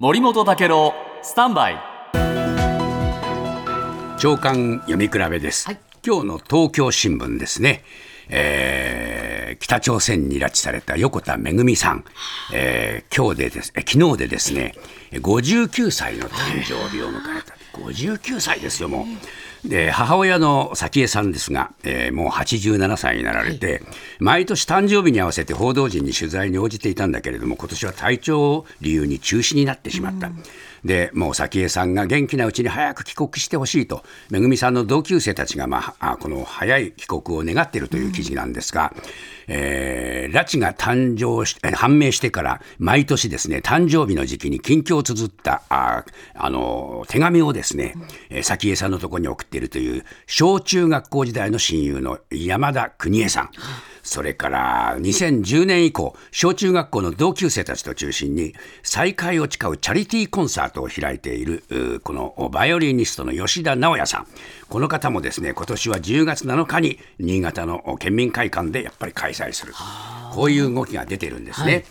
森本武郎スタンバイ。長官読み比べです、はい。今日の東京新聞ですね、えー北朝鮮に拉致された横田めぐみさん、えー今日でですえ昨日でですね59歳の誕生日を迎えた。59歳ですよもうで母親の早紀江さんですが、えーもう87歳になられて、毎年誕生日に合わせて報道陣に取材に応じていたんだけれども今年は体調を理由に中止になってしまった。でもう早紀江さんが元気なうちに早く帰国してほしいと、めぐみさんの同級生たちが、まあ、あこの早い帰国を願っているという記事なんですが、えー拉致が誕生しえ判明してから、毎年ですね、誕生日の時期に近況を綴ったああの手紙をですね、えー早紀江さんのところに送っているという、小中学校時代の親友の山田邦衛さん。それから2010年以降、小中学校の同級生たちと中心に、再会を誓うチャリティーコンサートを開いている、このバイオリニストの吉田直也さん。この方もですね、今年は10月7日に新潟の県民会館でやっぱり開催する。こういう動きが出てるんですね。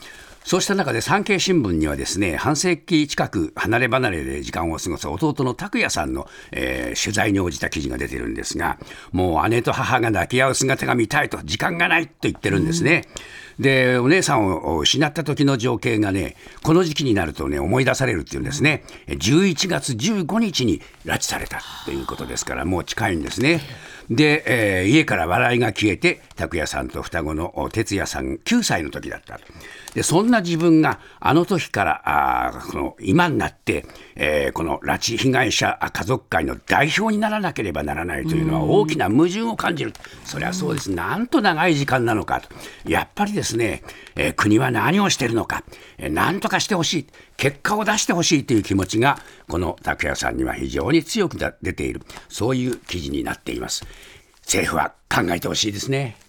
そうした中で産経新聞にはですね半世紀近く離れ離れで時間を過ごす弟の拓也さんの、えー取材に応じた記事が出てるんですがもう姉と母が抱き合う姿が見たいと時間がないと言ってるんですね。でお姉さんを失った時の情景がねこの時期になるとね思い出されるっていうんですね。11月15日に拉致されたということですからもう近いんですね。で、えー家から笑いが消えて拓也さんと双子の哲也さん9歳の時だった。でそんな自分があの時からあこの今になって、えーこの拉致被害者家族会の代表にならなければならないというのは大きな矛盾を感じる。それはそうです。なんと長い時間なのかと。やっぱりですですね、えー国は何をしているのか、えー何とかしてほしい結果を出してほしいという気持ちがこの拓也さんには非常に強く出ているそういう記事になっています。政府は考えてほしいですね。